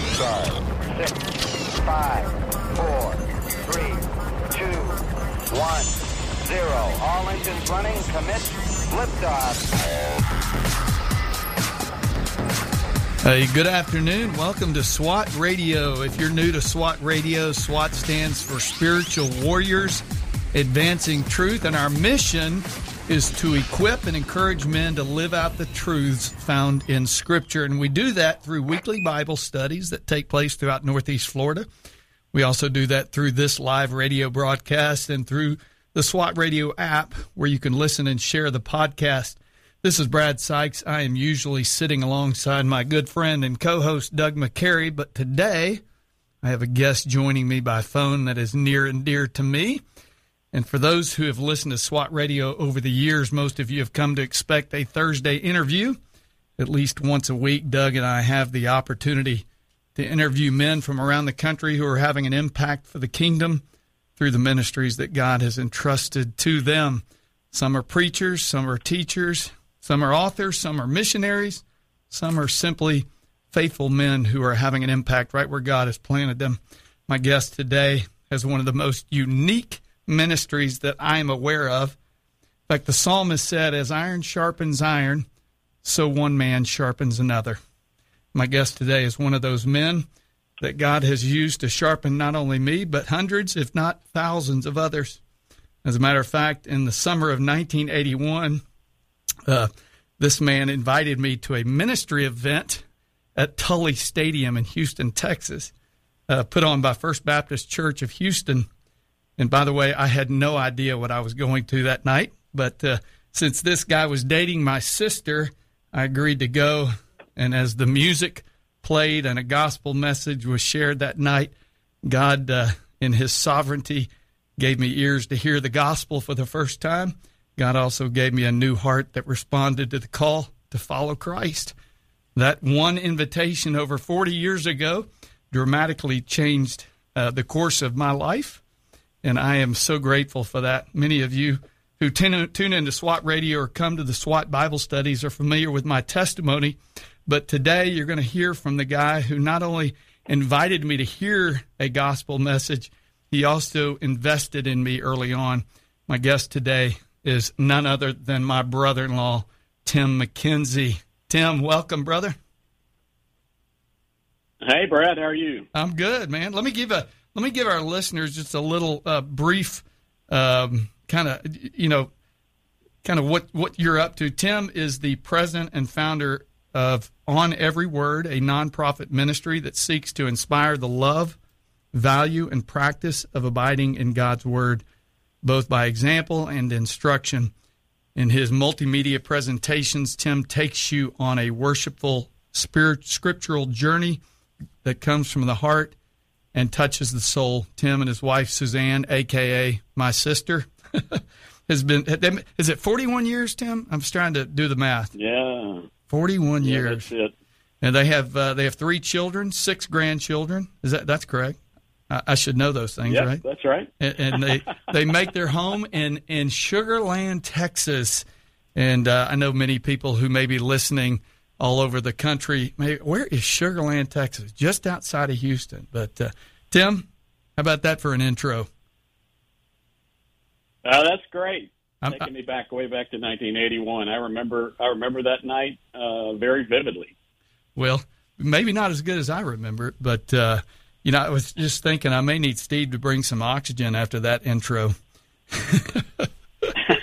Six, five, four, three, two, one, zero. All engines running. Commit. Liftoff. Hey, good afternoon. Welcome to SWAT Radio. If you're new to SWAT Radio, SWAT stands for Spiritual Warriors Advancing Truth, and our mission is to equip and encourage men to live out the truths found in Scripture. And we do that through weekly Bible studies that take place throughout Northeast Florida. We also do that through this live radio broadcast and through the SWAT Radio app where you can listen and share the podcast. This is Brad Sykes. I am usually sitting alongside my good friend and co host Doug McCary, but today I have a guest joining me by phone that is near and dear to me. And for those who have listened to SWAT radio over the years, most of you have come to expect a Thursday interview. At least once a week, Doug and I have the opportunity to interview men from around the country who are having an impact for the kingdom through the ministries that God has entrusted to them. Some are preachers, some are teachers, some are authors, some are missionaries, some are simply faithful men who are having an impact right where God has planted them. My guest today has one of the most unique ministries that I am aware of. In fact, the psalmist said, As iron sharpens iron, so one man sharpens another. My guest today is one of those men that God has used to sharpen not only me, but hundreds, if not thousands, of others. As a matter of fact, in the summer of 1981, uh, this man invited me to a ministry event at Tully Stadium in Houston, Texas, uh, put on by First Baptist Church of Houston. And by the way, I had no idea what I was going to that night. But uh, since this guy was dating my sister, I agreed to go. And as the music played and a gospel message was shared that night, God, uh, in His sovereignty, gave me ears to hear the gospel for the first time. God also gave me a new heart that responded to the call to follow Christ. That one invitation over 40 years ago dramatically changed uh, the course of my life and I am so grateful for that. Many of you who tune into SWAT radio or come to the SWAT Bible studies are familiar with my testimony. But today you're going to hear from the guy who not only invited me to hear a gospel message, he also invested in me early on. My guest today is none other than my brother in law, Tim McKenzie. Tim, welcome, brother. Hey, Brad, how are you? I'm good, man. Let me give a let me give our listeners just a little uh, brief um, kind of, you know, kind of what, what you're up to. Tim is the president and founder of On Every Word, a nonprofit ministry that seeks to inspire the love, value, and practice of abiding in God's Word, both by example and instruction. In his multimedia presentations, Tim takes you on a worshipful spirit, scriptural journey that comes from the heart and touches the soul. Tim and his wife Suzanne, aka my sister, has been. Is it 41 years, Tim? I'm just trying to do the math. Yeah, 41 yeah, years. And they have uh, they have three children, six grandchildren. Is that that's correct? I, I should know those things, yep, right? That's right. And, and they they make their home in in Sugarland, Texas. And uh, I know many people who may be listening all over the country. Maybe, where is Sugarland, Texas? Just outside of Houston. But uh, Tim, how about that for an intro? Uh, that's great. I'm, Taking me back way back to 1981. I remember I remember that night uh, very vividly. Well, maybe not as good as I remember it, but uh, you know, I was just thinking I may need Steve to bring some oxygen after that intro.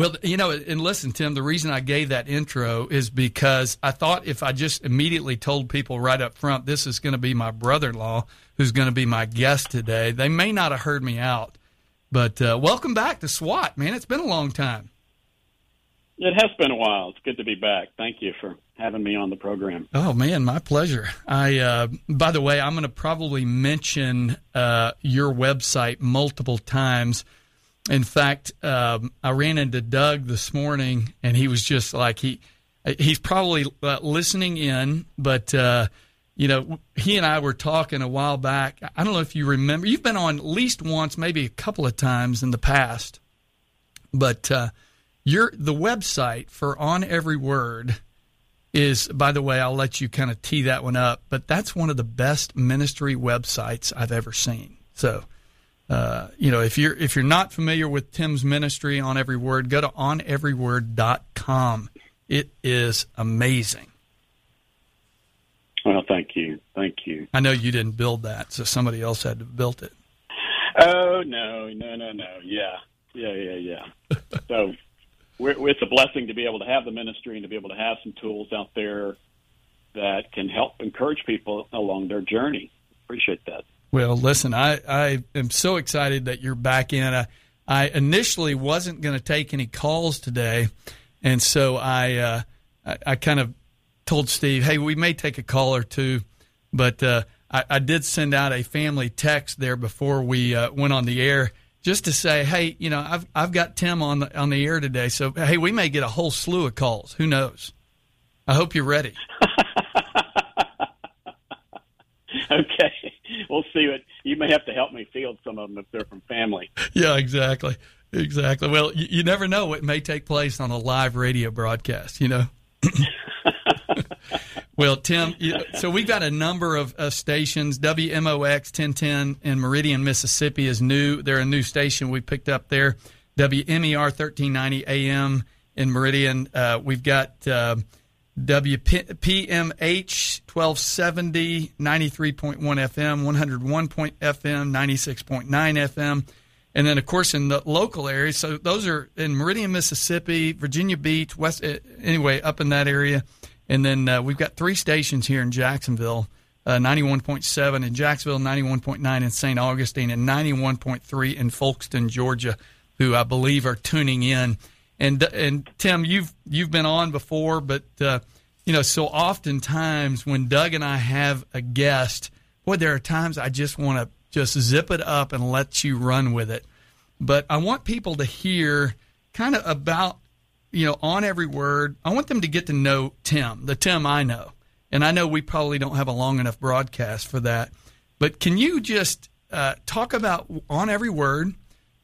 Well, you know, and listen, Tim, the reason I gave that intro is because I thought if I just immediately told people right up front, this is going to be my brother in law who's going to be my guest today, they may not have heard me out. But uh, welcome back to SWAT, man. It's been a long time. It has been a while. It's good to be back. Thank you for having me on the program. Oh man, my pleasure. I, uh, by the way, I'm going to probably mention uh, your website multiple times in fact, um, I ran into Doug this morning, and he was just like he he's probably uh, listening in, but uh, you know, he and I were talking a while back. I don't know if you remember. You've been on at least once, maybe a couple of times in the past, but uh, your the website for On Every Word is, by the way, I'll let you kind of tee that one up, but that's one of the best ministry websites I've ever seen. So, uh, you know, if you're if you're not familiar with Tim's ministry on Every Word, go to oneveryword.com. It is amazing. Well, thank you, thank you. I know you didn't build that, so somebody else had to build it. Oh no, no, no, no. Yeah, yeah, yeah, yeah. so it's a blessing to be able to have the ministry and to be able to have some tools out there that can help encourage people along their journey. Appreciate that. Well, listen, I, I am so excited that you're back in. I, I initially wasn't going to take any calls today, and so I, uh, I, I kind of told Steve, "Hey, we may take a call or two, but uh, I, I, did send out a family text there before we uh, went on the air." Just to say, hey, you know, I've I've got Tim on the on the air today, so hey, we may get a whole slew of calls. Who knows? I hope you're ready. okay we'll see what you may have to help me field some of them if they're from family. Yeah, exactly, exactly. Well, you, you never know what may take place on a live radio broadcast. You know. well, Tim, so we've got a number of stations. WMOX 1010 in Meridian, Mississippi is new. They're a new station we picked up there. WMER 1390 AM in Meridian. Uh, we've got. Uh, WPMH 1270, 93.1 FM, 101 point FM, 96.9 FM. And then, of course, in the local areas, so those are in Meridian, Mississippi, Virginia Beach, West, eh, anyway, up in that area. And then uh, we've got three stations here in Jacksonville uh, 91.7 in Jacksonville, 91.9 in St. Augustine, and 91.3 in Folkston, Georgia, who I believe are tuning in. And and Tim, you've you've been on before, but uh, you know, so oftentimes when Doug and I have a guest, boy, there are times I just want to just zip it up and let you run with it. But I want people to hear kind of about you know on every word. I want them to get to know Tim, the Tim I know, and I know we probably don't have a long enough broadcast for that. But can you just uh, talk about on every word,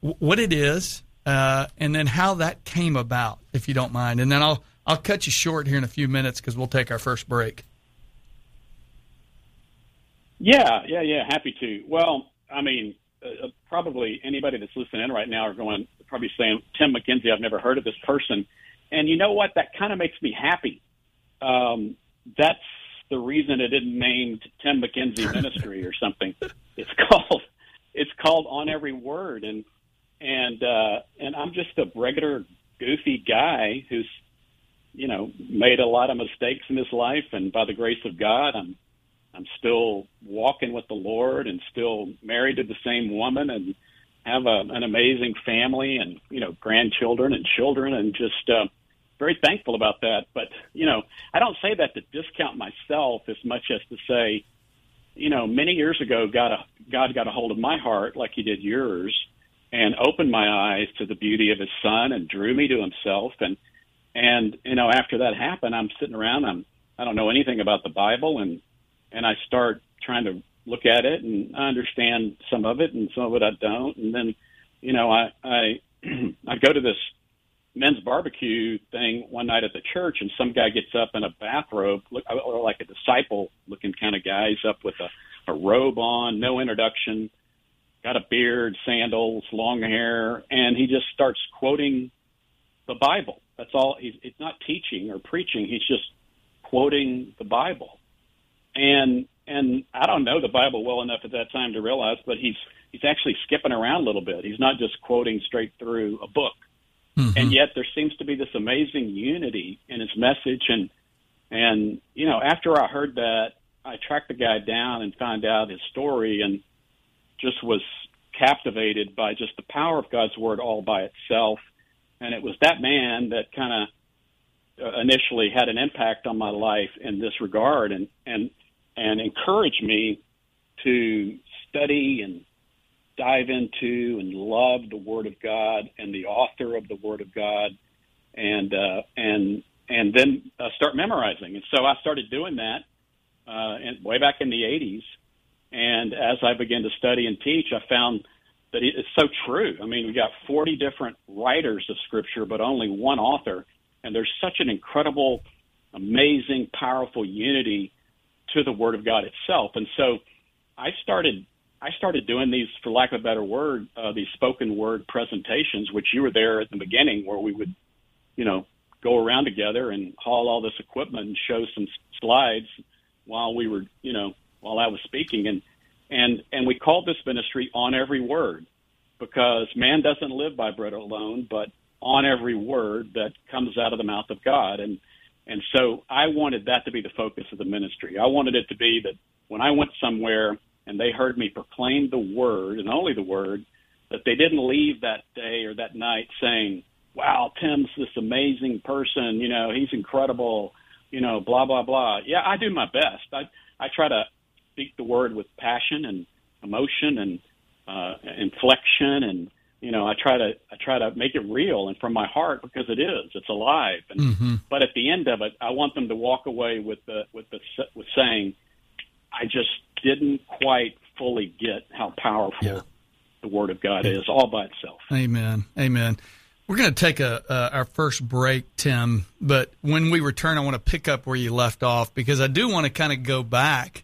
what it is, uh, and then how that came about, if you don't mind. And then I'll I'll cut you short here in a few minutes because we'll take our first break. Yeah, yeah, yeah. Happy to. Well, I mean, uh, probably anybody that's listening in right now are going probably saying Tim McKenzie. I've never heard of this person, and you know what? That kind of makes me happy. Um, that's the reason it isn't named Tim McKenzie Ministry or something. It's called it's called On Every Word, and and uh, and I'm just a regular goofy guy who's you know made a lot of mistakes in his life, and by the grace of God, I'm I'm still walking with the Lord and still married to the same woman and have a, an amazing family and you know grandchildren and children and just uh, very thankful about that. But you know, I don't say that to discount myself as much as to say, you know, many years ago, God, God got a hold of my heart like He did yours, and opened my eyes to the beauty of his son and drew me to himself and and you know after that happened i'm sitting around i'm i don't know anything about the bible and and i start trying to look at it and i understand some of it and some of it i don't and then you know i i i go to this men's barbecue thing one night at the church and some guy gets up in a bathrobe look or like a disciple looking kind of guy he's up with a, a robe on no introduction got a beard, sandals, long hair, and he just starts quoting the Bible. That's all. He's, he's not teaching or preaching. He's just quoting the Bible. And and I don't know the Bible well enough at that time to realize, but he's he's actually skipping around a little bit. He's not just quoting straight through a book. Mm-hmm. And yet there seems to be this amazing unity in his message and and you know, after I heard that, I tracked the guy down and found out his story and just was captivated by just the power of God's word all by itself. And it was that man that kind of uh, initially had an impact on my life in this regard and, and, and encouraged me to study and dive into and love the Word of God and the author of the Word of God, and uh, and and then uh, start memorizing. And so I started doing that uh, in, way back in the '80s, and as I began to study and teach, I found that it's so true. I mean, we got 40 different writers of scripture, but only one author. And there's such an incredible amazing, powerful unity to the Word of God itself. And so I started I started doing these, for lack of a better word, uh, these spoken word presentations, which you were there at the beginning, where we would, you know, go around together and haul all this equipment and show some slides while we were, you know, while I was speaking, and and and we called this ministry on every word because man doesn't live by bread alone, but on every word that comes out of the mouth of God, and and so I wanted that to be the focus of the ministry. I wanted it to be that when I went somewhere and they heard me proclaim the word and only the word, that they didn't leave that day or that night saying, wow, Tim's this amazing person, you know, he's incredible, you know, blah, blah, blah. Yeah, I do my best. I, I try to speak the word with passion and emotion and uh, inflection and you know, I try to I try to make it real and from my heart because it is. It's alive. And, mm-hmm. But at the end of it, I want them to walk away with the with the with saying, I just didn't quite fully get how powerful yeah. the Word of God is all by itself. Amen. Amen. We're going to take a uh, our first break, Tim. But when we return, I want to pick up where you left off because I do want to kind of go back.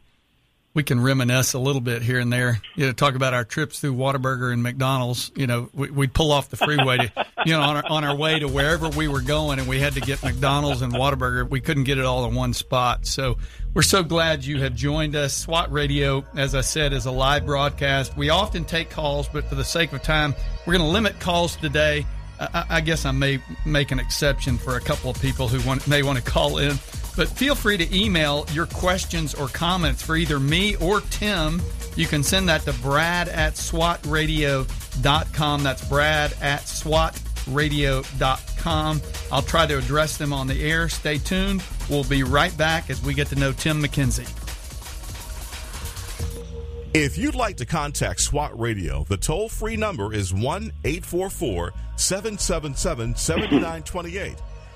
We can reminisce a little bit here and there. You know, talk about our trips through Whataburger and McDonald's. You know, we, would pull off the freeway to, you know, on our, on our way to wherever we were going, and we had to get McDonald's and Whataburger. We couldn't get it all in one spot. So we're so glad you have joined us. SWAT Radio, as I said, is a live broadcast. We often take calls, but for the sake of time, we're going to limit calls today. I, I, guess I may make an exception for a couple of people who want, may want to call in. But feel free to email your questions or comments for either me or Tim. You can send that to brad at swatradio.com. That's brad at swatradio.com. I'll try to address them on the air. Stay tuned. We'll be right back as we get to know Tim McKenzie. If you'd like to contact SWAT Radio, the toll free number is 1 844 777 7928.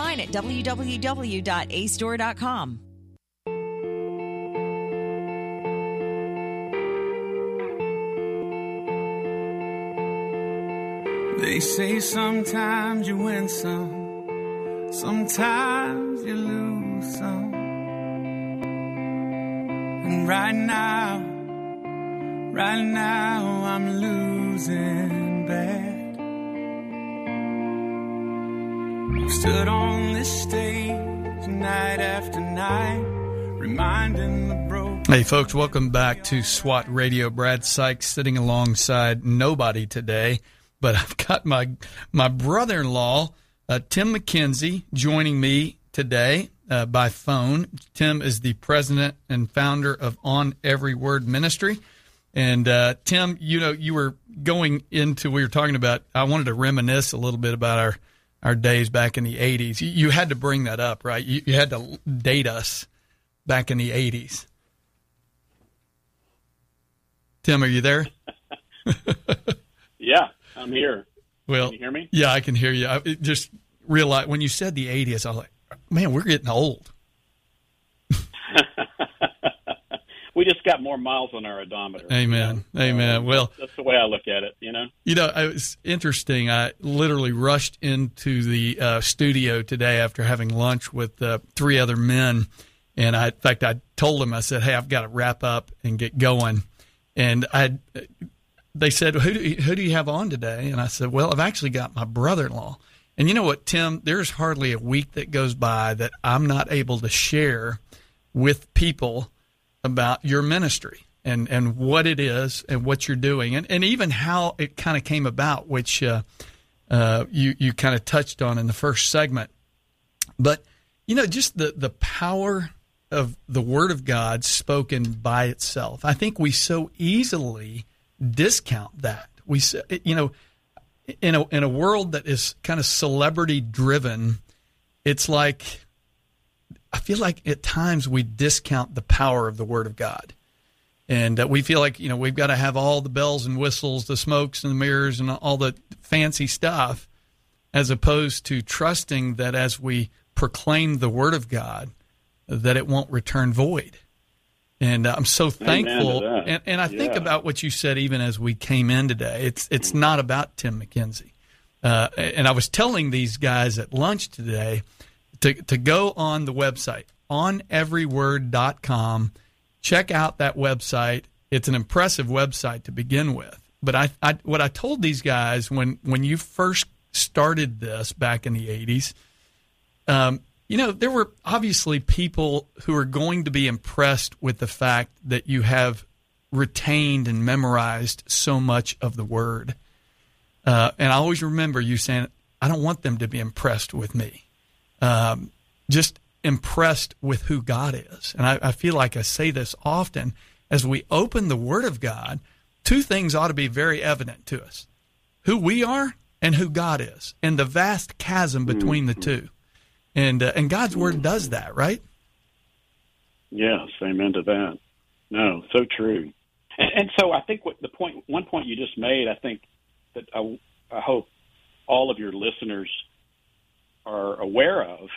at www.acedoor.com. They say sometimes you win some, sometimes you lose some. And right now, right now I'm losing bad. I've stood on this stage night after night, reminding the broken. Hey, folks, welcome back to SWAT Radio. Brad Sykes sitting alongside nobody today but I've got my my brother-in-law uh, Tim McKenzie joining me today uh, by phone. Tim is the president and founder of On Every Word Ministry. And uh, Tim, you know, you were going into we were talking about. I wanted to reminisce a little bit about our our days back in the '80s. You, you had to bring that up, right? You, you had to date us back in the '80s. Tim, are you there? yeah. I'm here. Well, can you hear me? Yeah, I can hear you. I just realized when you said the 80s, I was like, man, we're getting old. we just got more miles on our odometer. Amen. You know? Amen. Uh, well, that's the way I look at it. You know. You know, it was interesting. I literally rushed into the uh, studio today after having lunch with uh, three other men, and I, in fact, I told them, I said, "Hey, I've got to wrap up and get going." And I they said, who do, you, who do you have on today? And I said, well, I've actually got my brother in law. And you know what, Tim? There's hardly a week that goes by that I'm not able to share with people about your ministry. and and what it is and what you're doing and, and even how it kind of came about, which uh, uh, you you kind of touched on in the first segment. But you know, just the the power of the Word of God spoken by itself. I think we so easily discount that. We you know, in a in a world that is kind of celebrity driven, it's like I feel like at times we discount the power of the Word of God and uh, we feel like you know we've got to have all the bells and whistles, the smokes and the mirrors, and all the fancy stuff, as opposed to trusting that as we proclaim the Word of God, that it won't return void. And uh, I'm so thankful, and, and I yeah. think about what you said even as we came in today. It's it's not about Tim McKenzie, uh, and I was telling these guys at lunch today to to go on the website oneveryword.com check out that website. It's an impressive website to begin with. But I, I what I told these guys when when you first started this back in the '80s, um, you know, there were obviously people who are going to be impressed with the fact that you have retained and memorized so much of the word. Uh, and I always remember you saying, I don't want them to be impressed with me. Um, just impressed with who God is. And I, I, feel like I say this often as we open the Word of God, two things ought to be very evident to us who we are and who God is, and the vast chasm between the two. And, uh, and God's Word does that, right? Yes, amen to that. No, so true. And, and so I think what the point, one point you just made, I think that I, I hope all of your listeners are aware of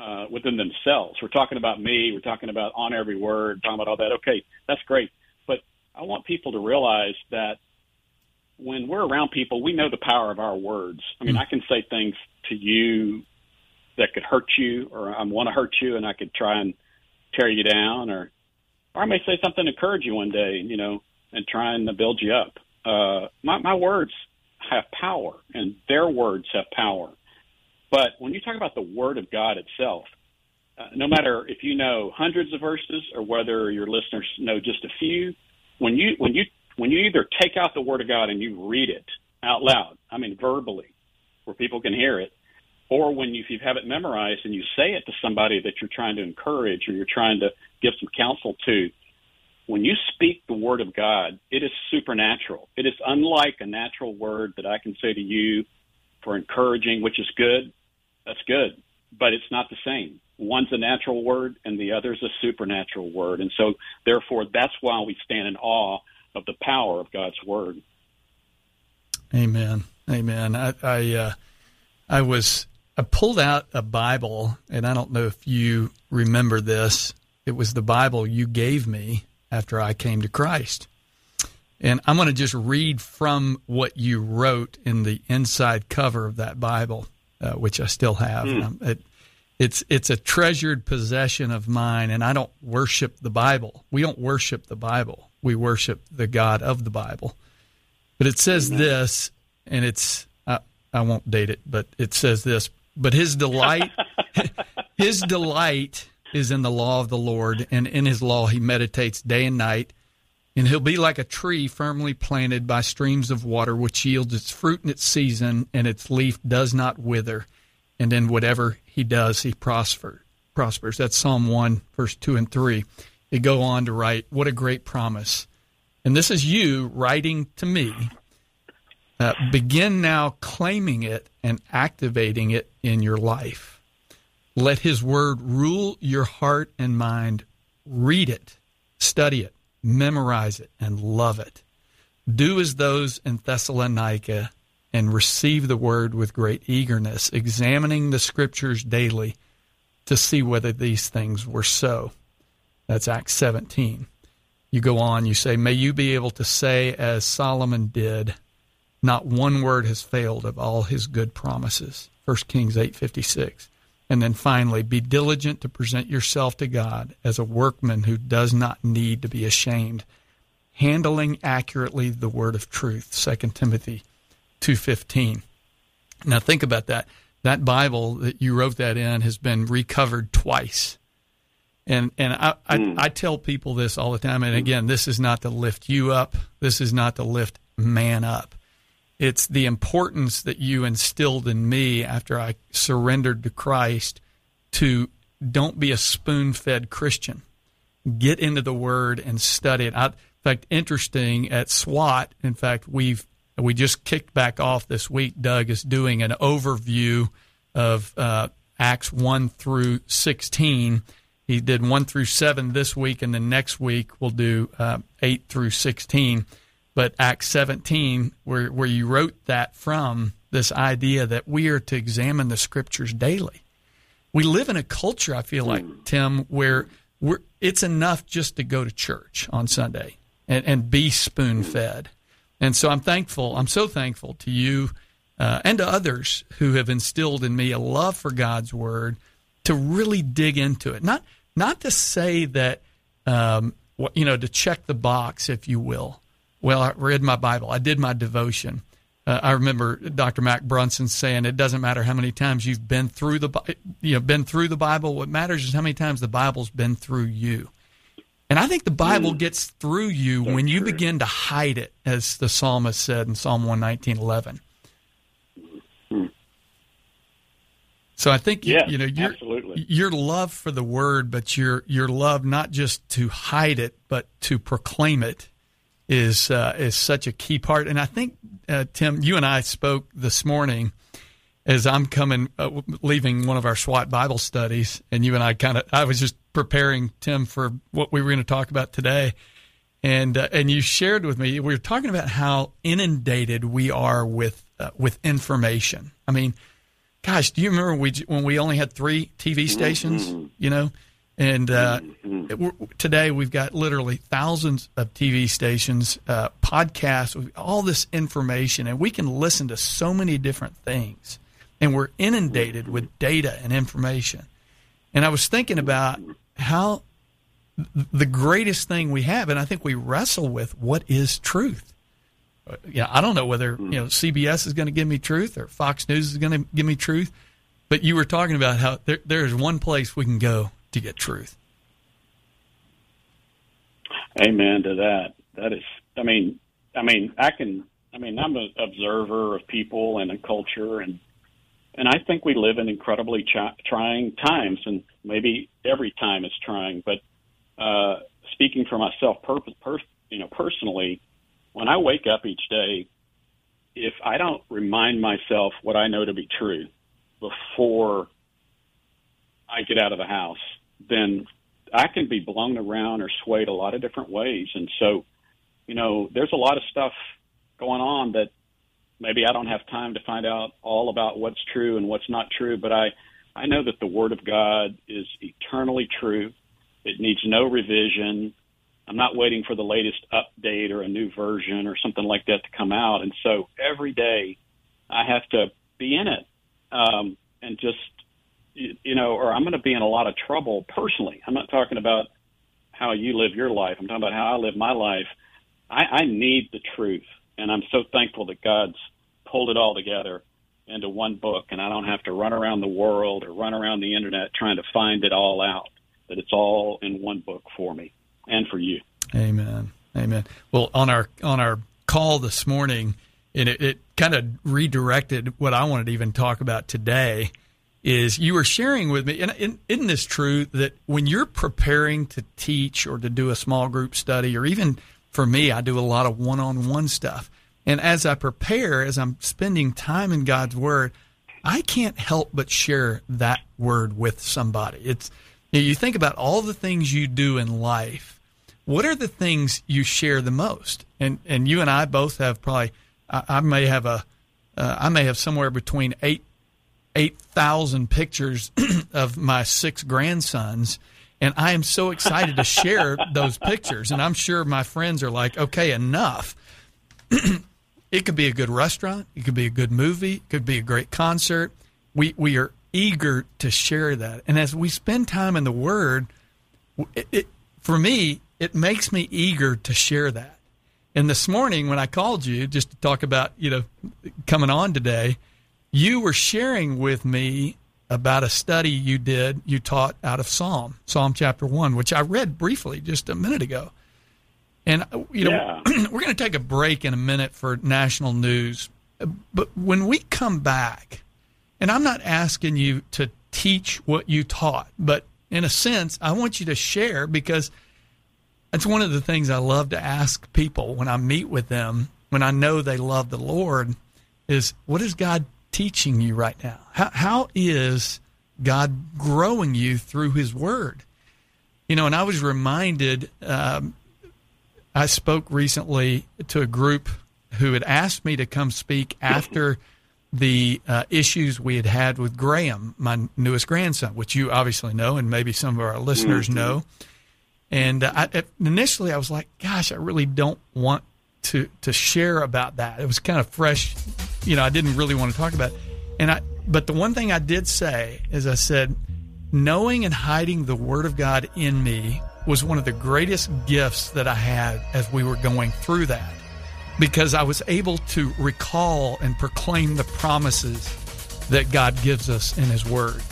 uh, within themselves. We're talking about me. We're talking about on every word. Talking about all that. Okay, that's great. But I want people to realize that when we're around people, we know the power of our words. I mean, mm. I can say things to you that could hurt you, or I want to hurt you, and I could try and tear you down, or or I may say something to encourage you one day, you know, and try and build you up. Uh, my, my words have power, and their words have power. But when you talk about the Word of God itself, uh, no matter if you know hundreds of verses or whether your listeners know just a few, when you when you when you either take out the Word of God and you read it out loud, I mean verbally, where people can hear it, or when you, if you have it memorized and you say it to somebody that you're trying to encourage or you're trying to give some counsel to, when you speak the word of God, it is supernatural. It is unlike a natural word that I can say to you for encouraging, which is good that's good, but it's not the same. One's a natural word and the other's a supernatural word. And so, therefore, that's why we stand in awe of the power of God's word. Amen. Amen. I, I, uh, I was, I pulled out a Bible, and I don't know if you remember this. It was the Bible you gave me after I came to Christ. And I'm going to just read from what you wrote in the inside cover of that Bible uh, which I still have. Mm. It, it's it's a treasured possession of mine, and I don't worship the Bible. We don't worship the Bible. We worship the God of the Bible. But it says Amen. this, and it's I, I won't date it, but it says this. But his delight, his delight is in the law of the Lord, and in his law he meditates day and night. And he'll be like a tree firmly planted by streams of water, which yields its fruit in its season, and its leaf does not wither. And in whatever he does, he prosper, prospers. That's Psalm 1, verse 2 and 3. They go on to write, What a great promise. And this is you writing to me. Uh, begin now claiming it and activating it in your life. Let his word rule your heart and mind. Read it, study it memorize it, and love it. Do as those in Thessalonica and receive the word with great eagerness, examining the scriptures daily to see whether these things were so. That's Acts 17. You go on, you say, May you be able to say, as Solomon did, not one word has failed of all his good promises. 1 Kings 8:56. And then finally, be diligent to present yourself to God as a workman who does not need to be ashamed, handling accurately the word of truth. 2 Timothy 2:15. Now think about that. That Bible that you wrote that in has been recovered twice. And and I, I, hmm. I tell people this all the time. And again, this is not to lift you up. This is not to lift man up. It's the importance that you instilled in me after I surrendered to Christ to don't be a spoon fed Christian. Get into the Word and study it. I, in fact, interesting at SWAT. In fact, we've we just kicked back off this week. Doug is doing an overview of uh, Acts one through sixteen. He did one through seven this week, and then next week we'll do uh, eight through sixteen. But Acts seventeen, where where you wrote that from, this idea that we are to examine the scriptures daily. We live in a culture, I feel like, Tim, where we're, it's enough just to go to church on Sunday and, and be spoon fed. And so I'm thankful. I'm so thankful to you uh, and to others who have instilled in me a love for God's word to really dig into it. Not not to say that um, you know to check the box, if you will. Well, I read my Bible. I did my devotion. Uh, I remember Dr. Mac Brunson saying it doesn't matter how many times you've been through the you know been through the Bible. What matters is how many times the Bible's been through you. And I think the Bible mm. gets through you That's when you true. begin to hide it, as the psalmist said in Psalm one nineteen eleven. Mm. So I think yes, you know your absolutely. your love for the word, but your your love not just to hide it, but to proclaim it, is uh, is such a key part. And I think uh, Tim, you and I spoke this morning as I'm coming, uh, leaving one of our SWAT Bible studies, and you and I kind of, I was just preparing Tim for what we were going to talk about today, and uh, and you shared with me, we were talking about how inundated we are with uh, with information. I mean, gosh, do you remember we when we only had three TV stations? Mm-hmm. You know, and uh, mm-hmm. today we've got literally thousands of TV stations, uh, podcasts, all this information, and we can listen to so many different things. And we're inundated with data and information. And I was thinking about how the greatest thing we have, and I think we wrestle with what is truth. Uh, yeah, I don't know whether you know CBS is going to give me truth or Fox News is going to give me truth, but you were talking about how there, there is one place we can go to get truth. Amen to that. That is, I mean, I mean, I can, I mean, I'm an observer of people and a culture, and and I think we live in incredibly ch- trying times, and maybe every time is trying. But uh, speaking for myself, per- per- you know, personally, when I wake up each day, if I don't remind myself what I know to be true before I get out of the house, then I can be blown around or swayed a lot of different ways. And so, you know, there's a lot of stuff going on that maybe I don't have time to find out all about what's true and what's not true, but I, I know that the Word of God is eternally true. It needs no revision. I'm not waiting for the latest update or a new version or something like that to come out. And so every day I have to be in it um, and just you know, or I'm going to be in a lot of trouble personally. I'm not talking about how you live your life. I'm talking about how I live my life. I, I need the truth, and I'm so thankful that God's pulled it all together into one book, and I don't have to run around the world or run around the internet trying to find it all out. That it's all in one book for me and for you. Amen. Amen. Well, on our on our call this morning, and it, it kind of redirected what I wanted to even talk about today is you were sharing with me, and isn't this true that when you're preparing to teach or to do a small group study, or even for me, I do a lot of one on one stuff. And as I prepare, as I'm spending time in God's Word, I can't help but share that word with somebody. It's you think about all the things you do in life. What are the things you share the most? And and you and I both have probably I, I may have a uh, I may have somewhere between eight 8,000 pictures of my six grandsons. And I am so excited to share those pictures. And I'm sure my friends are like, okay, enough. it could be a good restaurant. It could be a good movie. It could be a great concert. We, we are eager to share that. And as we spend time in the Word, it, it, for me, it makes me eager to share that. And this morning, when I called you just to talk about, you know, coming on today, you were sharing with me about a study you did, you taught out of Psalm, Psalm chapter 1, which I read briefly just a minute ago. And, uh, you know, Yeah. we're going to take a break in a minute for national news. But when we come back, and I'm not asking you to teach what you taught, but in a sense, I want you to share because that's one of the things I love to ask people when I meet with them, when I know they love the Lord, is what is God teaching you right now? How, how is God growing you through His Word? You know, and I was reminded, um, I spoke recently to a group who had asked me to come speak after the uh, issues we had had with Graham, my newest grandson, which you obviously know, and maybe some of our listeners know. And uh, I, initially, I was like, "Gosh, I really don't want to to share about that." It was kind of fresh, you know. I didn't really want to talk about it. And I, but the one thing I did say is, I said, knowing and hiding the Word of God in me was one of the greatest gifts that I had as we were going through that because I was able to recall and proclaim the promises that God gives us in His Word.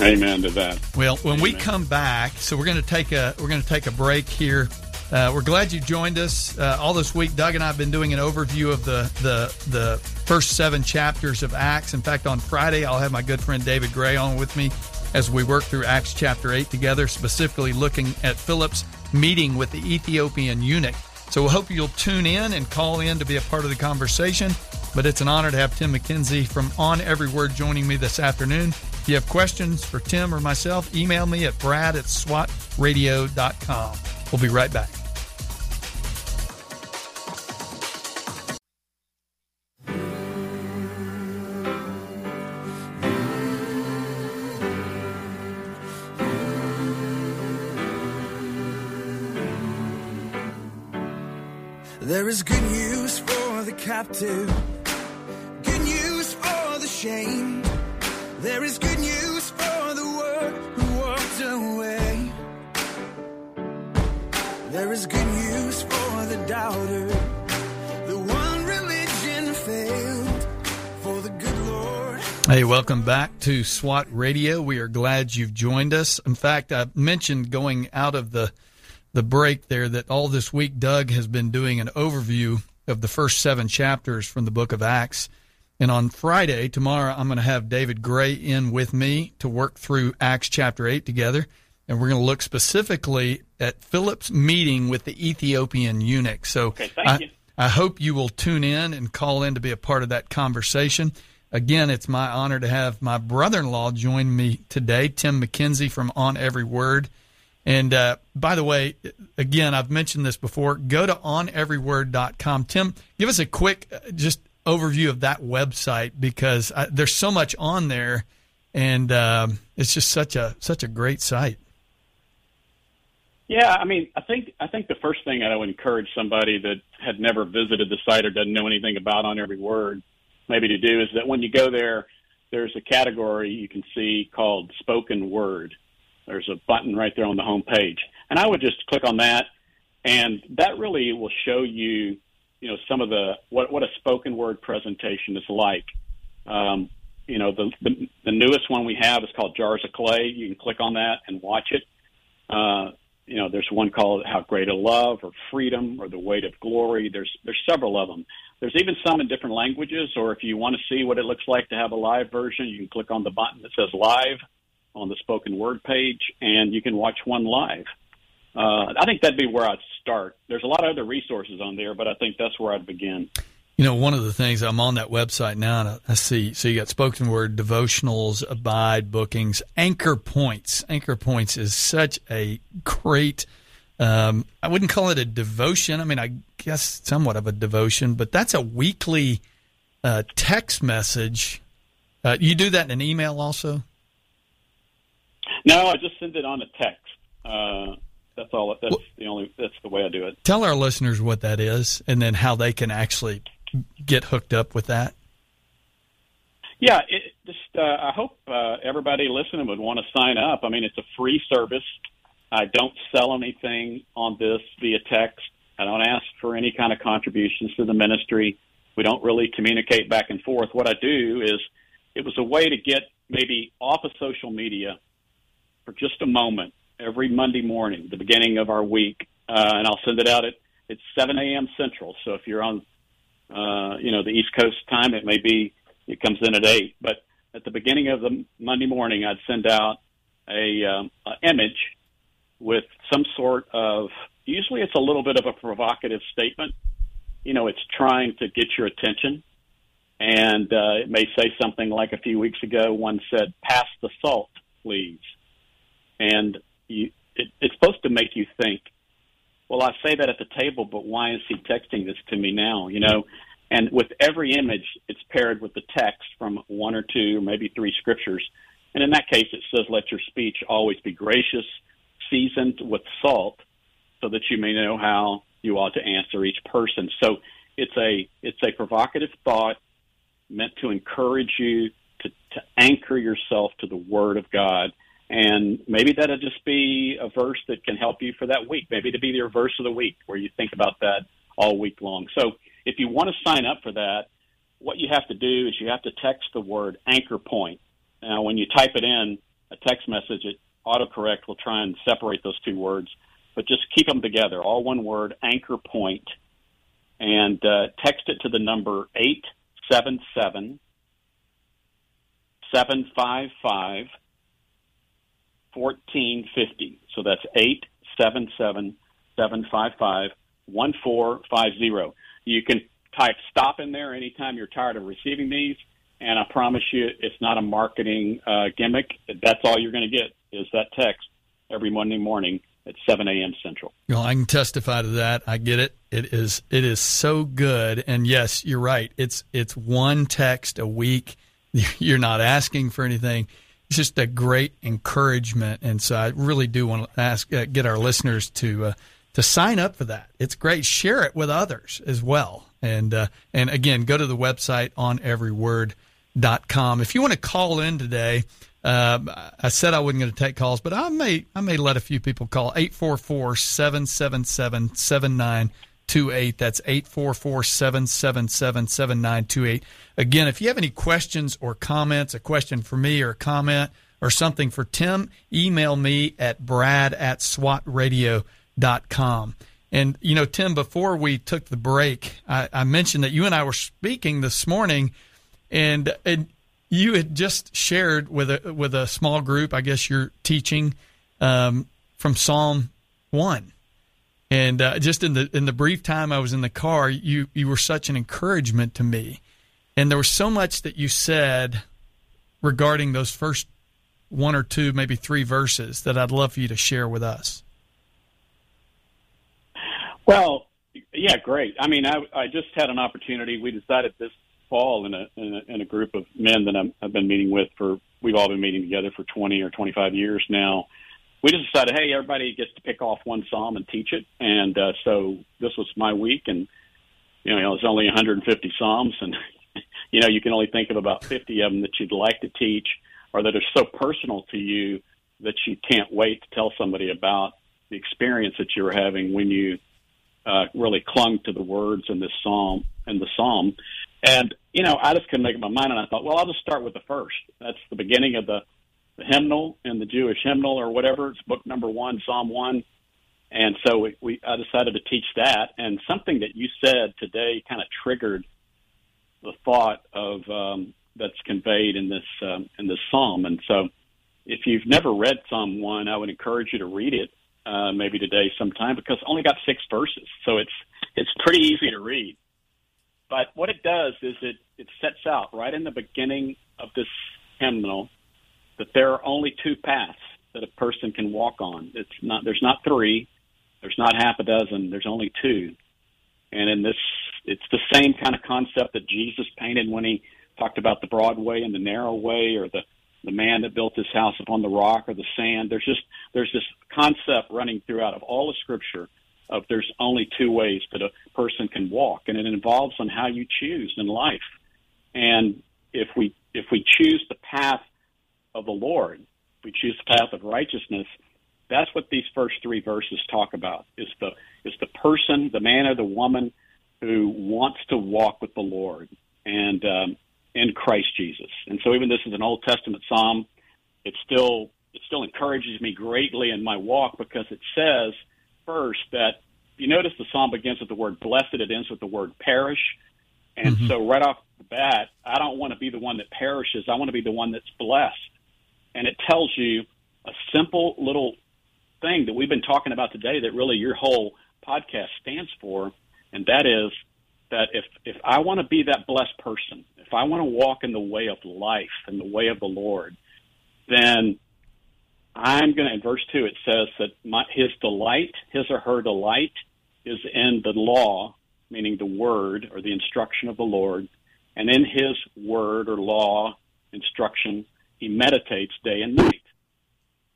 Amen to that. Well, when we come back, so we're going to take a we're going to take a break here. Uh, we're glad you joined us uh, all this week. Doug and I have been doing an overview of the the the first seven chapters of Acts. In fact, on Friday, I'll have my good friend David Gray on with me as we work through Acts chapter eight together, specifically looking at Philip's meeting with the Ethiopian eunuch. So we hope you'll tune in and call in to be a part of the conversation. But it's an honor to have Tim McKenzie from On Every Word joining me this afternoon. If you have questions for Tim or myself, email me at brad at swatradio.com. We'll be right back. There is good news for the captive, good news for the shamed. There is good news for the one who walked away. There is good news for the doubter, the one religion failed. For the good Lord. Hey, welcome back to SWAT Radio. We are glad you've joined us. In fact, I mentioned going out of the the break there that all this week Doug has been doing an overview of the first seven chapters from the book of Acts. And on Friday, tomorrow, I'm going to have David Gray in with me to work through Acts chapter 8 together. And we're going to look specifically at Philip's meeting with the Ethiopian eunuch. So Okay, I. I hope you will tune in and call in to be a part of that conversation. Again, it's my honor to have my brother in law join me today, Tim McKenzie from On Every Word. And uh, by the way, again, I've mentioned this before. Go to oneveryword.com. Tim, give us a quick uh, just overview of that website because uh, there's so much on there, and um, it's just such a such a great site. Yeah, I mean, I think I think the first thing I would encourage somebody that had never visited the site or doesn't know anything about on every word, maybe to do is that when you go there, there's a category you can see called spoken word. There's a button right there on the home page, and I would just click on that, and that really will show you, you know, some of the what what a spoken word presentation is like. Um, you know, the, the the newest one we have is called Jars of Clay. You can click on that and watch it. Uh, you know, there's one called How Great a Love or Freedom or The Weight of Glory. There's there's several of them. There's even some in different languages. Or if you want to see what it looks like to have a live version, you can click on the button that says Live on the spoken word page, and you can watch one live. Uh, I think that'd be where I'd start. There's a lot of other resources on there, but I think that's where I'd begin. You know, one of the things I'm on that website now, and I see. So you got spoken word, devotionals, abide, bookings, anchor points. Anchor points is such a great. Um, I wouldn't call it a devotion. I mean, I guess somewhat of a devotion, but that's a weekly uh, text message. Uh, you do that in an email also. No, I just send it on a text. Uh, that's all. That's the only. That's the way I do it. Tell our listeners what that is, and then how they can actually get hooked up with that. Yeah, it, just uh, I hope uh, everybody listening would want to sign up. I mean, it's a free service. I don't sell anything on this via text. I don't ask for any kind of contributions to the ministry. We don't really communicate back and forth. What I do is, it was a way to get maybe off of social media for just a moment every Monday morning, the beginning of our week, uh, and I'll send it out at it's 7 a.m. Central. So if you're on, uh, you know, the East Coast time, it may be it comes in at eight. But at the beginning of the Monday morning, I'd send out a, um, a image with some sort of. Usually, it's a little bit of a provocative statement. You know, it's trying to get your attention, and uh, it may say something like a few weeks ago, one said, "Pass the salt, please," and you, it, it's supposed to make you think well, I say that at the table, but why is he texting this to me now? You know, and with every image, it's paired with the text from one or two, or maybe three scriptures. And in that case, it says, "Let your speech always be gracious, seasoned with salt, so that you may know how you ought to answer each person." So it's a it's a provocative thought meant to encourage you to, to anchor yourself to the Word of God and maybe that'll just be a verse that can help you for that week. Maybe to be your verse of the week where you think about that all week long. So if you want to sign up for that, what you have to do is you have to text the word anchor point. Now, when you type it in a text message, it autocorrect will try and separate those two words, but just keep them together, all one word, anchor point, and uh, text it to the number 877 755 1450. So that's 877 755 1450. You can type stop in there anytime you're tired of receiving these. And I promise you, it's not a marketing uh, gimmick. That's all you're going to get is that text every Monday morning at 7 a.m. Central. Well, I can testify to that. I get it. It is it is so good. And yes, you're right. It's it's one text a week. You're not asking for anything just a great encouragement. And so I really do want to ask, uh, get our listeners to uh, to sign up for that. It's great. Share it with others as well. And uh, and again, go to the website oneveryword.com. If you want to call in today, uh, I said I wasn't going to take calls, but I may I may let a few people call 844 777 7928. That's 844 777 7928. Again, if you have any questions or comments, a question for me or a comment or something for Tim, email me at brad at swatradio.com. And, you know, Tim, before we took the break, I, I mentioned that you and I were speaking this morning, and, and you had just shared with a, with a small group, I guess you're teaching um, from Psalm 1. And uh, just in the in the brief time I was in the car, you you were such an encouragement to me and there was so much that you said regarding those first one or two, maybe three verses that I'd love for you to share with us. Well, yeah, great. I mean, I, I just had an opportunity. We decided this fall in a in a, in a group of men that I'm, I've been meeting with for. We've all been meeting together for 20 or 25 years now. We just decided, hey, everybody gets to pick off one psalm and teach it, and uh, so this was my week, and you know, it's only 150 psalms, and you know, you can only think of about 50 of them that you'd like to teach or that are so personal to you that you can't wait to tell somebody about the experience that you were having when you uh, really clung to the words in this psalm and the psalm. And you know, I just couldn't make up my mind, and I thought, well, I'll just start with the first. That's the beginning of the, the hymnal and the Jewish hymnal or whatever. It's book number one, Psalm one. And so we, we I decided to teach that. And something that you said today kind of triggered the thought of um, that's conveyed in this um, in this psalm. And so, if you've never read Psalm one, I would encourage you to read it uh, maybe today sometime because it's only got six verses, so it's it's pretty easy to read. But what it does is it it sets out right in the beginning of this hymnal that there are only two paths that a person can walk on. It's not there's not three, there's not half a dozen, there's only two. And in this it's the same kind of concept that Jesus painted when he talked about the broad way and the narrow way, or the the man that built his house upon the rock or the sand. There's just there's this concept running throughout of all of Scripture of there's only two ways that a person can walk, and it involves on how you choose in life. And if we if we choose the path of the Lord, we choose the path of righteousness, that's what these first three verses talk about. Is the is the person, the man or the woman who wants to walk with the Lord. And um, in Christ Jesus. And so even this is an Old Testament psalm. It still it still encourages me greatly in my walk because it says first that you notice the psalm begins with the word blessed, it ends with the word perish. And mm-hmm. so right off the bat, I don't want to be the one that perishes. I want to be the one that's blessed. And it tells you a simple little thing that we've been talking about today that really your whole podcast stands for, and that is that if if I want to be that blessed person, if I want to walk in the way of life and the way of the Lord, then I'm going to, in verse 2, it says that my, his delight, his or her delight, is in the law, meaning the word or the instruction of the Lord. And in his word or law, instruction, he meditates day and night.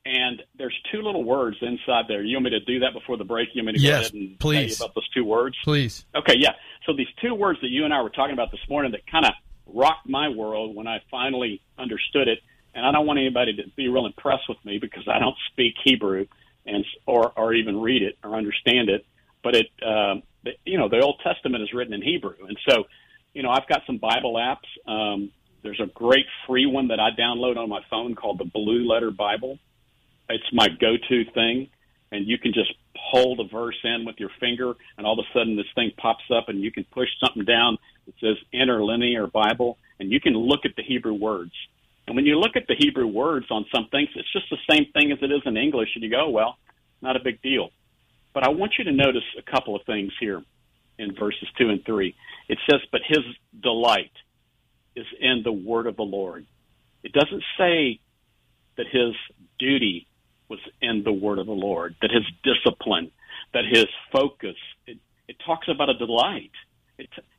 And there's two little words inside there. You want me to do that before the break? You want me to yes, go ahead and please. tell you about those two words? Please. Okay, yeah. So these two words that you and I were talking about this morning that kind of rocked my world when I finally understood it. And I don't want anybody to be real impressed with me because I don't speak Hebrew and or or even read it or understand it. But it, uh, you know, the Old Testament is written in Hebrew, and so, you know, I've got some Bible apps. Um, there's a great free one that I download on my phone called the Blue Letter Bible it's my go-to thing, and you can just hold a verse in with your finger, and all of a sudden this thing pops up, and you can push something down that says interlinear Bible, and you can look at the Hebrew words. And when you look at the Hebrew words on some things, it's just the same thing as it is in English, and you go, well, not a big deal. But I want you to notice a couple of things here in verses 2 and 3. It says, But his delight is in the word of the Lord. It doesn't say that his duty was in the word of the Lord, that his discipline, that his focus, it, it talks about a delight.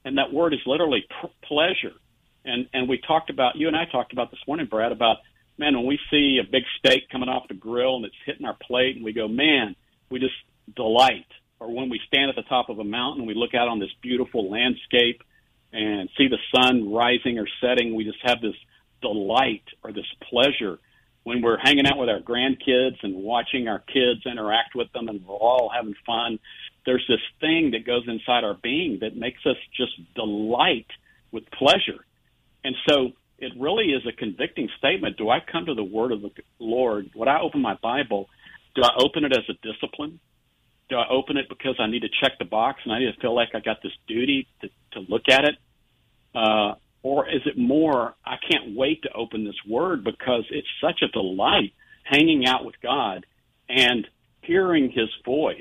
And that word is literally pr- pleasure. And, and we talked about, you and I talked about this morning, Brad, about, man, when we see a big steak coming off the grill and it's hitting our plate and we go, man, we just delight. Or when we stand at the top of a mountain and we look out on this beautiful landscape and see the sun rising or setting, we just have this delight or this pleasure when we're hanging out with our grandkids and watching our kids interact with them and we're all having fun, there's this thing that goes inside our being that makes us just delight with pleasure. And so it really is a convicting statement. Do I come to the word of the Lord? When I open my Bible, do I open it as a discipline? Do I open it because I need to check the box and I need to feel like I got this duty to, to look at it? Uh, or is it more, I can't wait to open this word because it's such a delight hanging out with God and hearing his voice?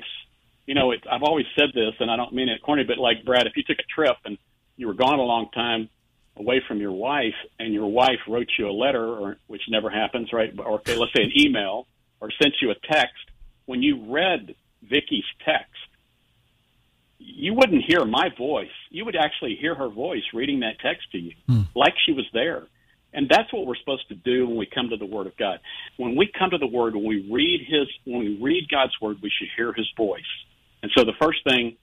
You know, it, I've always said this, and I don't mean it corny, but like, Brad, if you took a trip and you were gone a long time away from your wife and your wife wrote you a letter, or which never happens, right? Or okay, let's say an email or sent you a text, when you read Vicky's text, you wouldn't hear my voice. You would actually hear her voice reading that text to you, hmm. like she was there. And that's what we're supposed to do when we come to the Word of God. When we come to the Word, when we read His, when we read God's Word, we should hear His voice. And so the first thing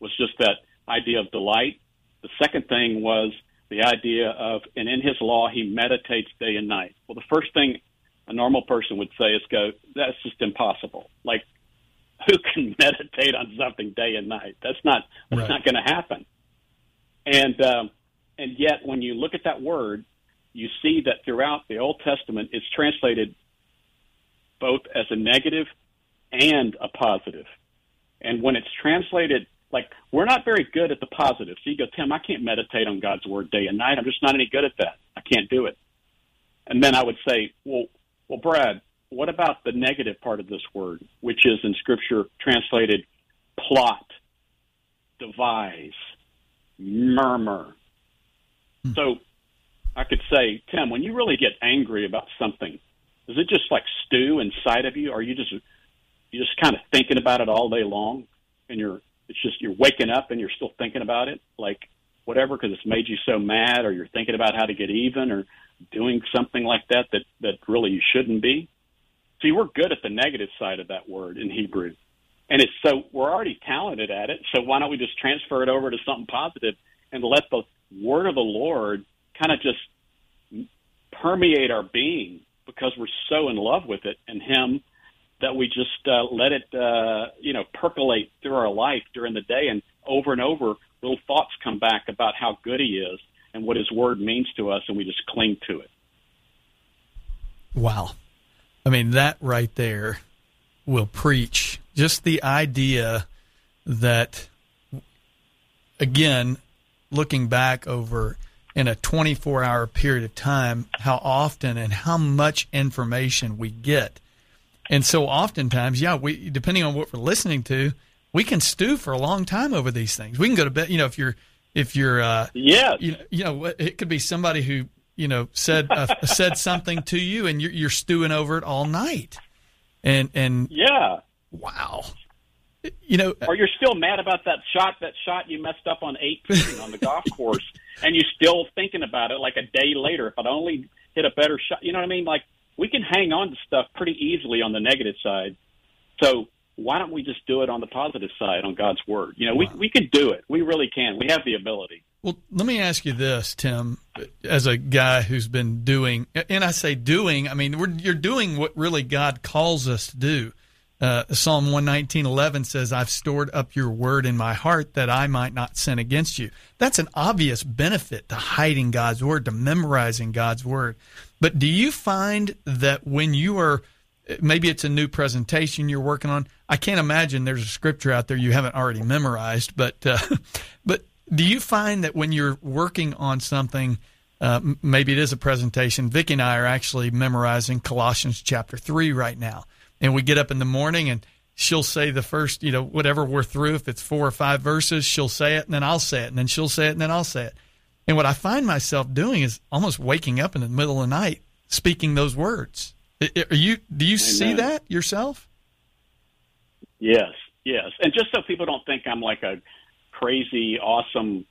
was just that idea of delight. The second thing was the idea of, and in His law, He meditates day and night. Well, the first thing a normal person would say is go, that's just impossible. Like who can meditate on something day and night? That's not that's right. not going to happen. And um, and yet, when you look at that word, you see that throughout the Old Testament, it's translated both as a negative and a positive. And when it's translated, like we're not very good at the positive. So you go, Tim, I can't meditate on God's word day and night. I'm just not any good at that. I can't do it. And then I would say, well, well, Brad, what about the negative part of this word, which is in Scripture translated plot, devise, murmur? Hmm. So I could say, Tim, when you really get angry about something, does it just like stew inside of you? Or are you just you just kind of thinking about it all day long, and you're it's just you're waking up and you're still thinking about it, like whatever, because it's made you so mad, or you're thinking about how to get even, or doing something like that that that really you shouldn't be. See, we're good at the negative side of that word in Hebrew. And it's so we're already talented at it. So why don't we just transfer it over to something positive and let the word of the Lord kind of just permeate our being because we're so in love with it and Him that we just uh, let it, uh, you know, percolate through our life during the day, and over and over, little thoughts come back about how good He is, and what His Word means to us, and we just cling to it. Wow. I mean, that right there will preach just the idea that, again, looking back over in a 24 hour period of time, how often and how much information we get. And so oftentimes, yeah, we, depending on what we're listening to, we can stew for a long time over these things. We can go to bed, you know, if you're, if you're, uh, yes. you you know, it could be somebody who, you know, said, uh, said something to you and you're, you're stewing over it all night. And, and yeah, wow. You know, or you're still mad about that shot, that shot you messed up on 18 on the golf course, and you're still thinking about it like a day later. If I'd only hit a better shot, you know what I mean? Like we can hang on to stuff pretty easily on the negative side. So why don't we just do it on the positive side on God's word? You know, wow. we we can do it. We really can. We have the ability. Well, let me ask you this, Tim, as a guy who's been doing, and I say doing, I mean, you're doing what really God calls us to do. Uh, Psalm 119.11 says, I've stored up your word in my heart that I might not sin against you. That's an obvious benefit to hiding God's word, to memorizing God's word. But do you find that when you are, maybe it's a new presentation you're working on, I can't imagine there's a scripture out there you haven't already memorized, but, uh, but do you find that when you're working on something, uh, maybe it is a presentation, Vicki and I are actually memorizing Colossians chapter 3 right now and we get up in the morning and she'll say the first, you know, whatever we're through, if it's four or five verses, she'll say it and then I'll say it and then she'll say it and then I'll say it. And what I find myself doing is almost waking up in the middle of the night speaking those words. Are you do you Amen. see that yourself? Yes, yes. And just so people don't think I'm like a crazy, awesome,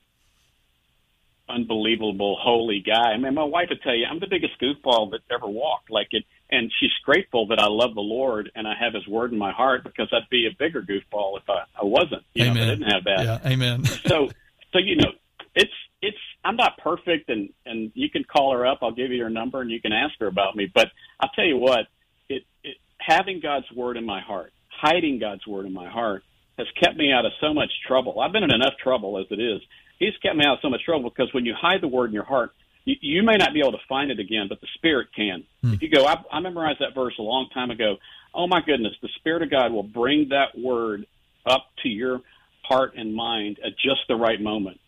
unbelievable, holy guy. I mean, my wife would tell you I'm the biggest goofball that ever walked. Like it, and she's grateful that I love the Lord and I have His Word in my heart because I'd be a bigger goofball if I, I wasn't. You amen. know, if I didn't have that. Yeah, amen. so, so you know, it's it's I'm not perfect, and and you can call her up. I'll give you her number, and you can ask her about me. But I'll tell you what, it, it having God's Word in my heart, hiding God's Word in my heart, has kept me out of so much trouble. I've been in enough trouble as it is. He's kept me out of so much trouble because when you hide the Word in your heart, you, you may not be able to find it again, but the Spirit can. Hmm. If you go, I, I memorized that verse a long time ago. Oh my goodness, the Spirit of God will bring that word up to your heart and mind at just the right moment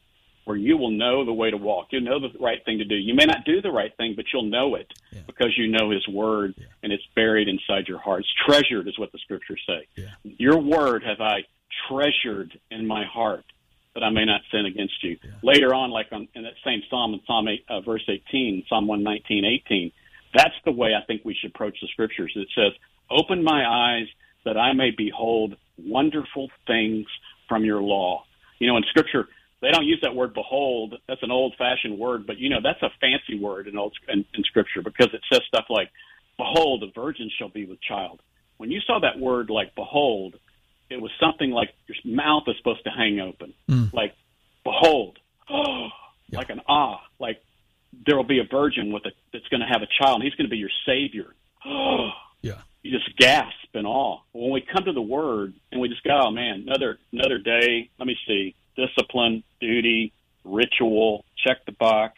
where you will know the way to walk. You'll know the right thing to do. You may not do the right thing, but you'll know it yeah. because you know His Word yeah. and it's buried inside your heart. It's treasured, is what the Scriptures say. Yeah. Your Word have I treasured in my heart that I may not sin against you. Later on, like on, in that same psalm, in Psalm 8, uh, verse 18, Psalm 119, 18, that's the way I think we should approach the scriptures. It says, Open my eyes that I may behold wonderful things from your law. You know, in scripture, they don't use that word behold. That's an old fashioned word, but you know, that's a fancy word in old in, in scripture because it says stuff like, Behold, a virgin shall be with child. When you saw that word like behold, it was something like your mouth is supposed to hang open, mm. like behold, oh, yeah. like an ah, like there will be a virgin with a that's going to have a child, and he's going to be your savior. Oh, yeah, you just gasp in awe when we come to the word, and we just go, oh man, another another day. Let me see, discipline, duty, ritual, check the box,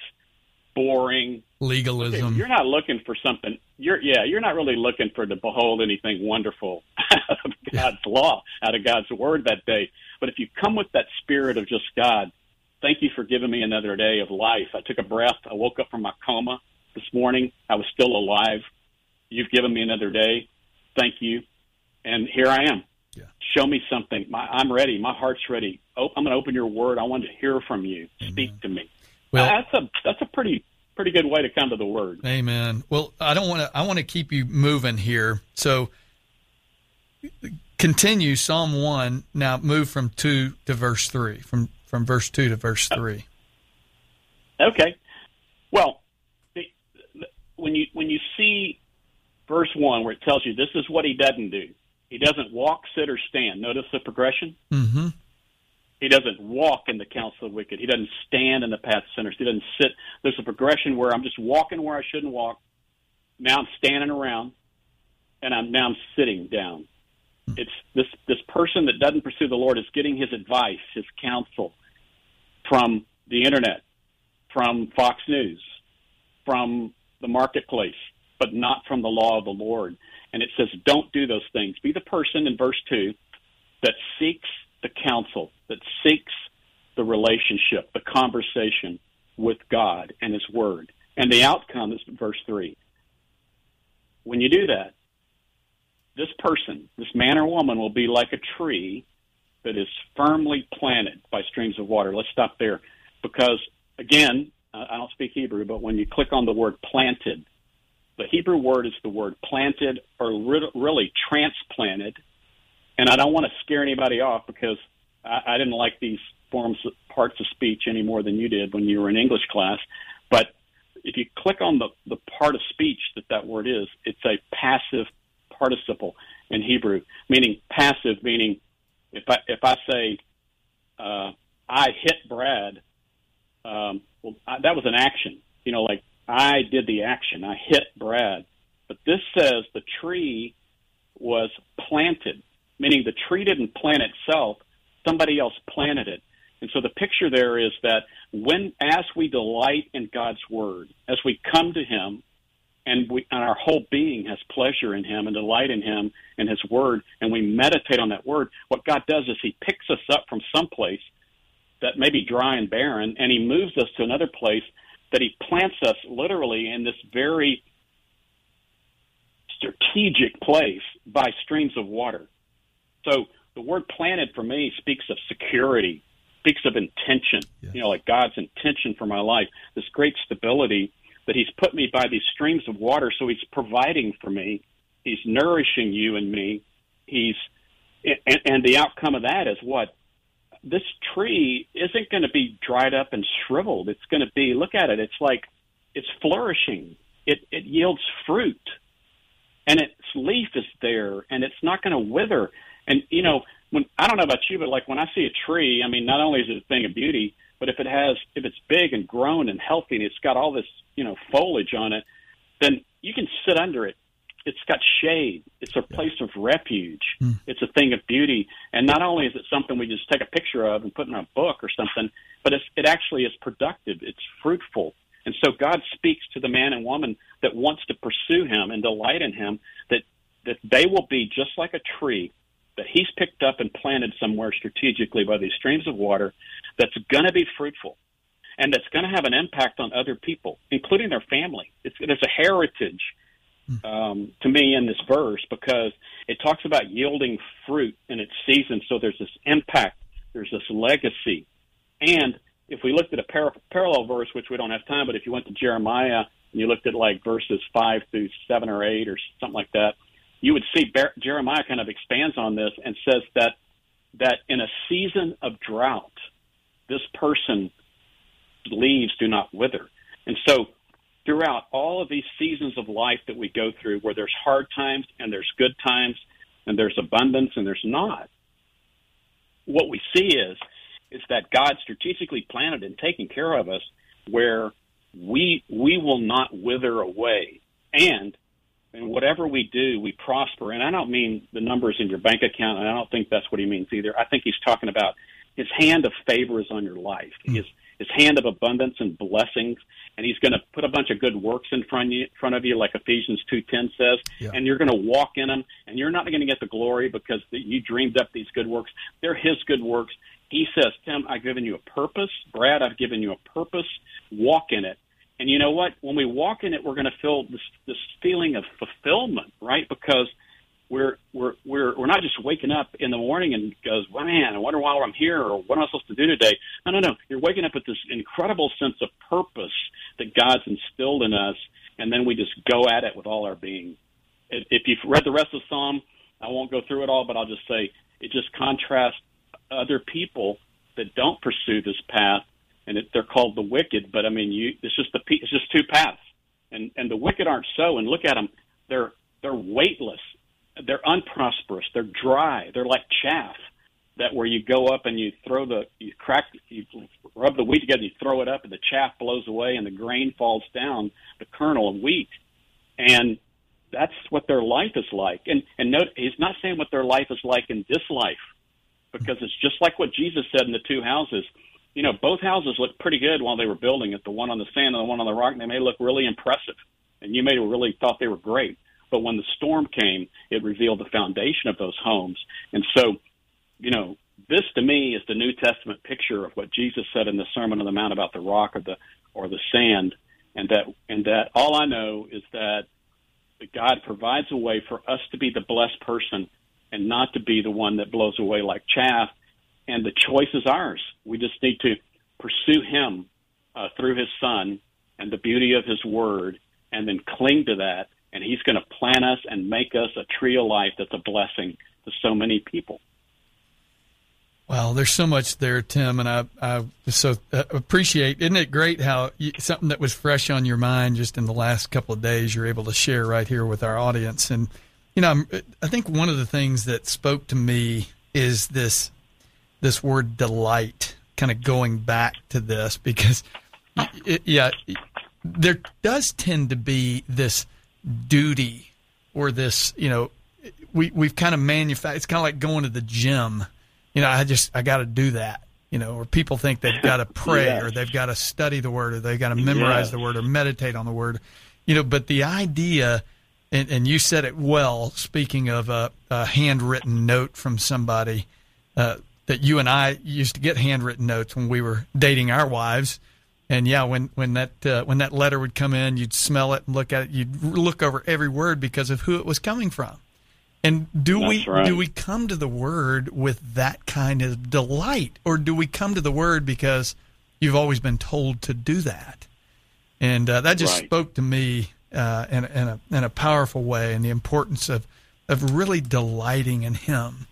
boring legalism. You're not looking for something. You're yeah. You're not really looking for to behold anything wonderful out of God's yeah. law, out of God's word that day. But if you come with that spirit of just God, thank you for giving me another day of life. I took a breath. I woke up from my coma this morning. I was still alive. You've given me another day. Thank you. And here I am. Yeah. Show me something. My, I'm ready. My heart's ready. Oh, I'm going to open your word. I want to hear from you. Amen. Speak to me. Well, that's a that's a pretty pretty good way to come to the word. Amen. Well, I don't want to. I want to keep you moving here. So continue Psalm one. Now move from two to verse three. From from verse two to verse oh. three. Okay. Well, when you when you see verse one where it tells you this is what he doesn't do. He doesn't walk, sit, or stand. Notice the progression. Mm-hmm. He doesn't walk in the counsel of the wicked. He doesn't stand in the path of sinners. He doesn't sit. There's a progression where I'm just walking where I shouldn't walk. Now I'm standing around, and I'm now I'm sitting down. It's this this person that doesn't pursue the Lord is getting his advice, his counsel from the internet, from Fox News, from the marketplace, but not from the law of the Lord. And it says, don't do those things. Be the person in verse 2 that seeks the counsel, that seeks the relationship, the conversation with God and His Word. And the outcome is verse 3. When you do that, this person, this man or woman, will be like a tree that is firmly planted by streams of water. Let's stop there. Because, again, I don't speak Hebrew, but when you click on the word planted, the Hebrew word is the word planted or really transplanted. And I don't want to scare anybody off because I, I didn't like these forms, parts of speech any more than you did when you were in English class. But if you click on the, the part of speech that that word is, it's a passive participle in Hebrew, meaning passive, meaning if I if I say uh, I hit Brad, um, well, I, that was an action. You know, like I did the action. I hit Brad. But this says the tree was planted, meaning the tree didn't plant itself. Somebody else planted it. And so the picture there is that when, as we delight in God's word, as we come to Him, and we and our whole being has pleasure in Him and delight in Him and His Word, and we meditate on that Word, what God does is He picks us up from some place that may be dry and barren, and He moves us to another place that He plants us literally in this very strategic place by streams of water. So the word planted for me speaks of security, speaks of intention, you know, like God's intention for my life, this great stability that He's put me by these streams of water. So He's providing for me. He's nourishing you and me. He's and, and the outcome of that is what this tree isn't going to be dried up and shriveled. It's going to be look at it. It's like it's flourishing. It it yields fruit, and its leaf is there, and it's not going to wither. And you know, when I don't know about you, but like when I see a tree, I mean, not only is it a thing of beauty, but if it has, if it's big and grown and healthy and it's got all this, you know, foliage on it, then you can sit under it. It's got shade. It's a place of refuge. Mm. It's a thing of beauty. And not only is it something we just take a picture of and put in a book or something, but it's, it actually is productive. It's fruitful. And so God speaks to the man and woman that wants to pursue him and delight in him that, that they will be just like a tree that he's picked up and planted somewhere strategically by these streams of water that's going to be fruitful and that's going to have an impact on other people, including their family. It's, there's a heritage um, to me in this verse because it talks about yielding fruit in its season. So there's this impact, there's this legacy. And if we looked at a par- parallel verse, which we don't have time, but if you went to Jeremiah and you looked at like verses 5 through 7 or 8 or something like that, you would see Bar- Jeremiah kind of expands on this and says that that in a season of drought, this person leaves do not wither. And so throughout all of these seasons of life that we go through where there's hard times and there's good times and there's abundance and there's not, what we see is is that God strategically planted and taking care of us where we we will not wither away. And and whatever we do, we prosper. And I don't mean the numbers in your bank account, and I don't think that's what he means either. I think he's talking about his hand of favor is on your life, mm. his his hand of abundance and blessings, and he's going to put a bunch of good works in front of you, front of you like Ephesians two ten says, yeah. and you're going to walk in them, and you're not going to get the glory because you dreamed up these good works. They're his good works. He says, Tim, I've given you a purpose. Brad, I've given you a purpose. Walk in it. And you know what? When we walk in it, we're going to feel this this feeling of fulfillment, right? Because we're we're we're we're not just waking up in the morning and goes, well, man, I wonder why I'm here or what am I supposed to do today? No, no, no. You're waking up with this incredible sense of purpose that God's instilled in us, and then we just go at it with all our being. If you've read the rest of the Psalm, I won't go through it all, but I'll just say it just contrasts other people that don't pursue this path and it, they're called the wicked. But I mean, you it's just the it's just two paths, and and the wicked aren't so. And look at them; they're they're weightless, they're unprosperous, they're dry, they're like chaff. That where you go up and you throw the you crack you rub the wheat together, you throw it up, and the chaff blows away, and the grain falls down, the kernel of wheat, and that's what their life is like. And and note, he's not saying what their life is like in this life, because it's just like what Jesus said in the two houses you know, both houses looked pretty good while they were building it. The one on the sand and the one on the rock, they may look really impressive, and you may have really thought they were great. But when the storm came, it revealed the foundation of those homes. And so, you know, this to me is the New Testament picture of what Jesus said in the Sermon on the Mount about the rock or the or the sand, and that and that all I know is that God provides a way for us to be the blessed person and not to be the one that blows away like chaff. And the choice is ours. We just need to pursue Him uh, through His Son and the beauty of His Word, and then cling to that and He's going to plant us and make us a tree of life that's a blessing to so many people. Well, there's so much there, Tim, and I, I so uh, appreciate. Isn't it great how you, something that was fresh on your mind just in the last couple of days you're able to share right here with our audience? And you know, I'm, I think one of the things that spoke to me is this this word delight, kind of going back to this because, it, yeah, there does tend to be this duty or this, you know, we we've kind of manufactured. It's kind of like going to the gym. You know, I just I got to do that. You know, or people think they've got to pray yes. or they've got to study the word or they've got to memorize Yes. the word or meditate on the word. You know, but the idea, and, and you said it well. Speaking of a, a handwritten note from somebody uh, that you and I used to get handwritten notes when we were dating our wives. And yeah, when when that uh, when that letter would come in, you'd smell it and look at it. You'd look over every word because of who it was coming from. And do we right. do we come to the word with that kind of delight, or do we come to the word because you've always been told to do that? And uh, that just Right. spoke to me uh, in, a- in a in a powerful way, and the importance of of really delighting in Him.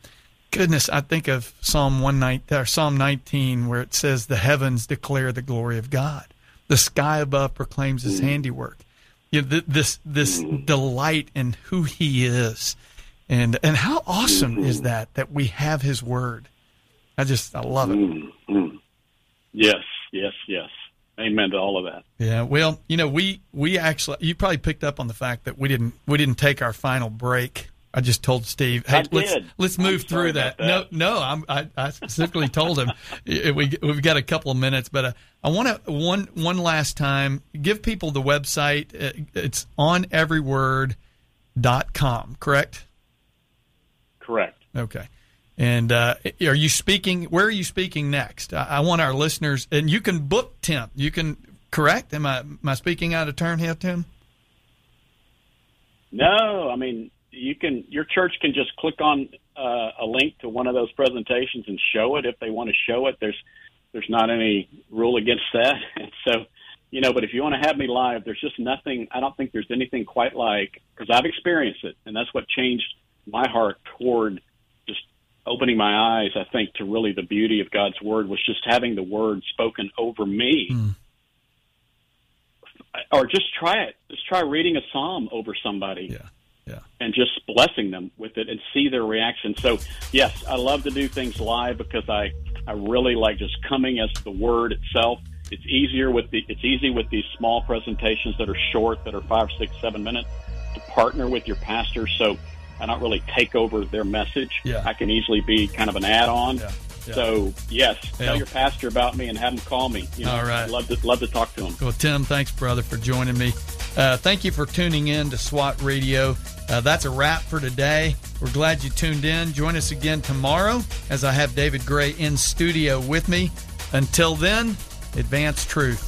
Goodness, I think of Psalm one nine or Psalm nineteen, where it says, "The heavens declare the glory of God; the sky above proclaims His mm. handiwork." You know, th- this this mm. delight in who He is, and and how awesome is mm-hmm. that that we have His Word. I just I love it. Mm-hmm. Yes, yes, yes. Amen to all of that. Yeah, well, you know, we we actually you probably picked up on the fact that we didn't we didn't take our final break. I just told Steve, hey, I let's did. let's move through that. that. No, no, I'm, I I specifically told him we we've got a couple of minutes, but uh, I want to one one last time give people the website. Uh, It's on everyword.com, correct? Correct. Okay. And uh, are you speaking? Where are you speaking next? I, I want our listeners, and you can book Tim. You can correct. Am I am I speaking out of turn here, Tim? No, I mean you can. Your church can just click on uh, a link to one of those presentations and show it if they want to show it. There's there's not any rule against that. And so, you know, but if you want to have me live, there's just nothing. I don't think there's anything quite like because I've experienced it, and that's what changed my heart toward just opening my eyes. I think to really the beauty of God's word was just having the word spoken over me. Or just try it. Just try reading a psalm over somebody Yeah. Yeah. and just blessing them with it and see their reaction. So, yes, I love to do things live because I I really like just coming as the word itself. It's easier with the it's easy with these small presentations that are short, that are five, six, seven minutes, to partner with your pastor. So I don't really take over their message. Yeah. I can easily be kind of an add-on. Yeah. Yeah. So yes, Yeah. tell your pastor about me and have him call me. You know, All right. Love to love to talk to him. Well, Tim, thanks, brother, for joining me. Uh, thank you for tuning in to SWAT Radio. Uh, that's a wrap for today. We're glad you tuned in. Join us again tomorrow as I have David Gray in studio with me. Until then, advance truth.